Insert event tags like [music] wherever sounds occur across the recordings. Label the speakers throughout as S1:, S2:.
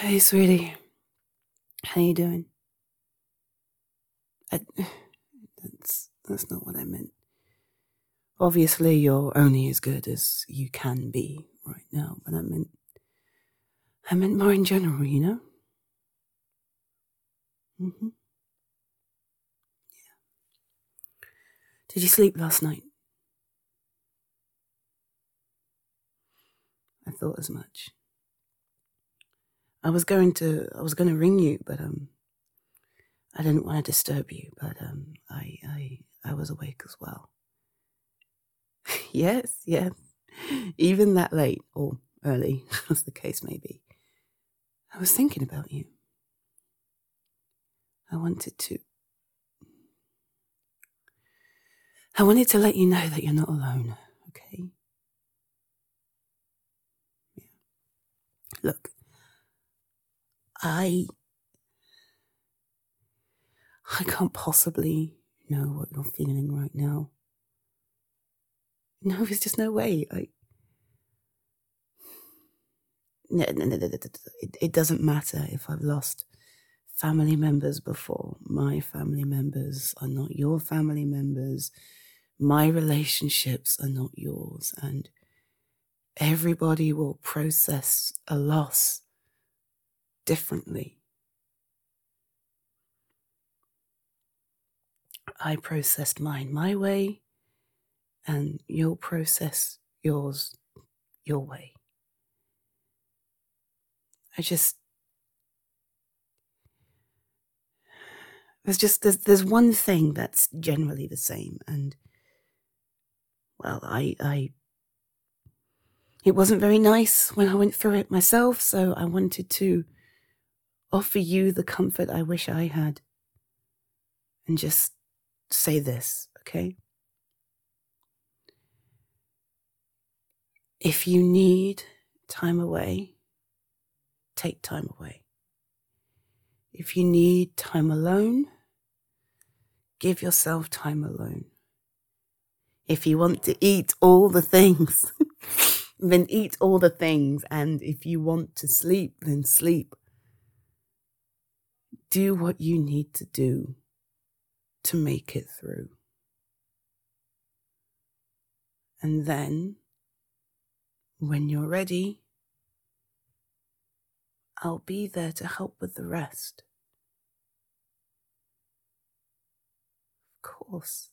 S1: Hey, sweetie. How you doing? I, [sighs] that's that's not what I meant. Obviously, you're only as good as you can be right now, but I meant I meant more in general, you know. hmm Yeah. Did you sleep last night? I thought as much. I was going to I was going to ring you, but um I didn't want to disturb you, but um I I I was awake as well. [laughs] yes, yes. Even that late or early, [laughs] as the case may be. I was thinking about you. I wanted to I wanted to let you know that you're not alone, okay? Yeah. Look, I I can't possibly know what you're feeling right now. No, there's just no way. I no, no, no, no, it, it doesn't matter if I've lost family members before. My family members are not your family members. My relationships are not yours. And everybody will process a loss differently. I processed mine my way, and you'll process yours your way. I just there's just there's there's one thing that's generally the same, and well, I I it wasn't very nice when I went through it myself, so I wanted to offer you the comfort I wish I had, and just say this, okay? If you need time away, take time away. If you need time alone, give yourself time alone. If you want to eat all the things, [laughs] then eat all the things. And if you want to sleep, then sleep. Do what you need to do to make it through. And then, when you're ready, I'll be there to help with the rest. Of course.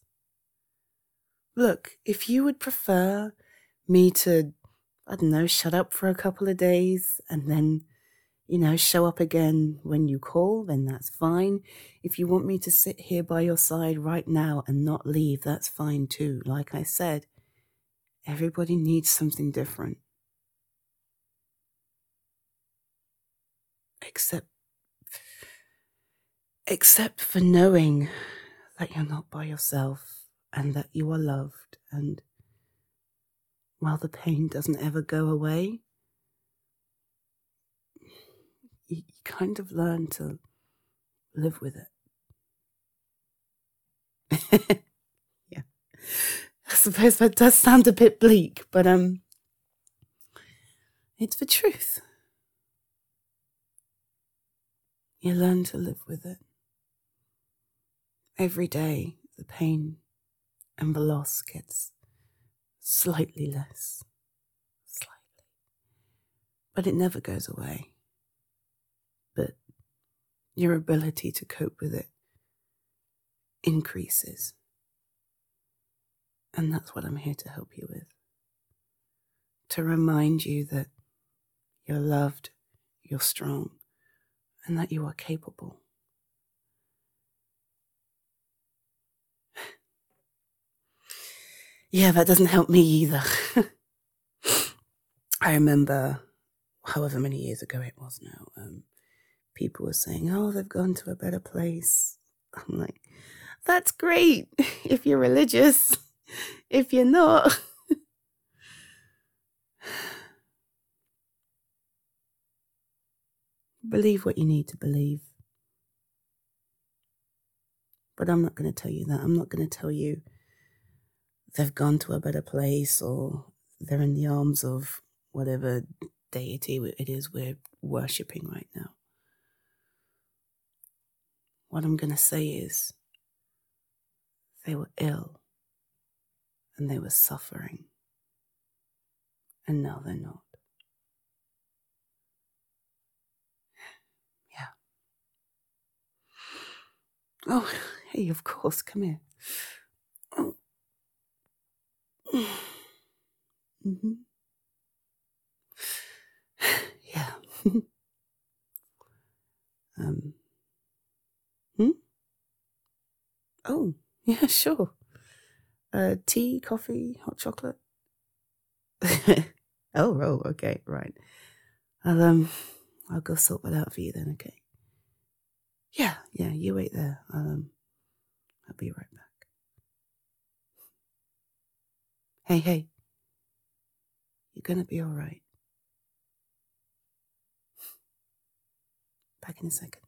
S1: Look, if you would prefer me to, I don't know, shut up for a couple of days and then you know, show up again when you call, then that's fine. If you want me to sit here by your side right now and not leave, that's fine too. Like I said, everybody needs something different. Except, except for knowing that you're not by yourself and that you are loved and while the pain doesn't ever go away, you, kind of learn to live with it. [laughs] yeah. I suppose that does sound a bit bleak, but um it's the truth. You learn to live with it. Every day the pain and the loss gets slightly less. Slightly. But it never goes away but your ability to cope with it increases. And that's what I'm here to help you with. To remind you that you're loved, you're strong, and that you are capable. [sighs] yeah, that doesn't help me either. [laughs] I remember, however many years ago it was now, um, people were saying, oh, they've gone to a better place. I'm like, that's great [laughs] if you're religious. [laughs] If you're not, [sighs] believe what you need to believe. But I'm not going to tell you that. I'm not going to tell you they've gone to a better place or they're in the arms of whatever deity it is we're worshipping right now. What I'm going to say is they were ill and they were suffering, and now they're not. Yeah. Oh, hey, of course, come here. Oh. Mm-hmm. [sighs] Yeah. [laughs] um. Oh, [laughs] yeah, sure. Uh, tea, coffee, hot chocolate. [laughs] oh, oh, okay, right. I'll um, I'll go sort that out for you then. Okay. Yeah, yeah. You wait there. I'll um, I'll be right back. Hey, hey. You're gonna be all right. Back in a second.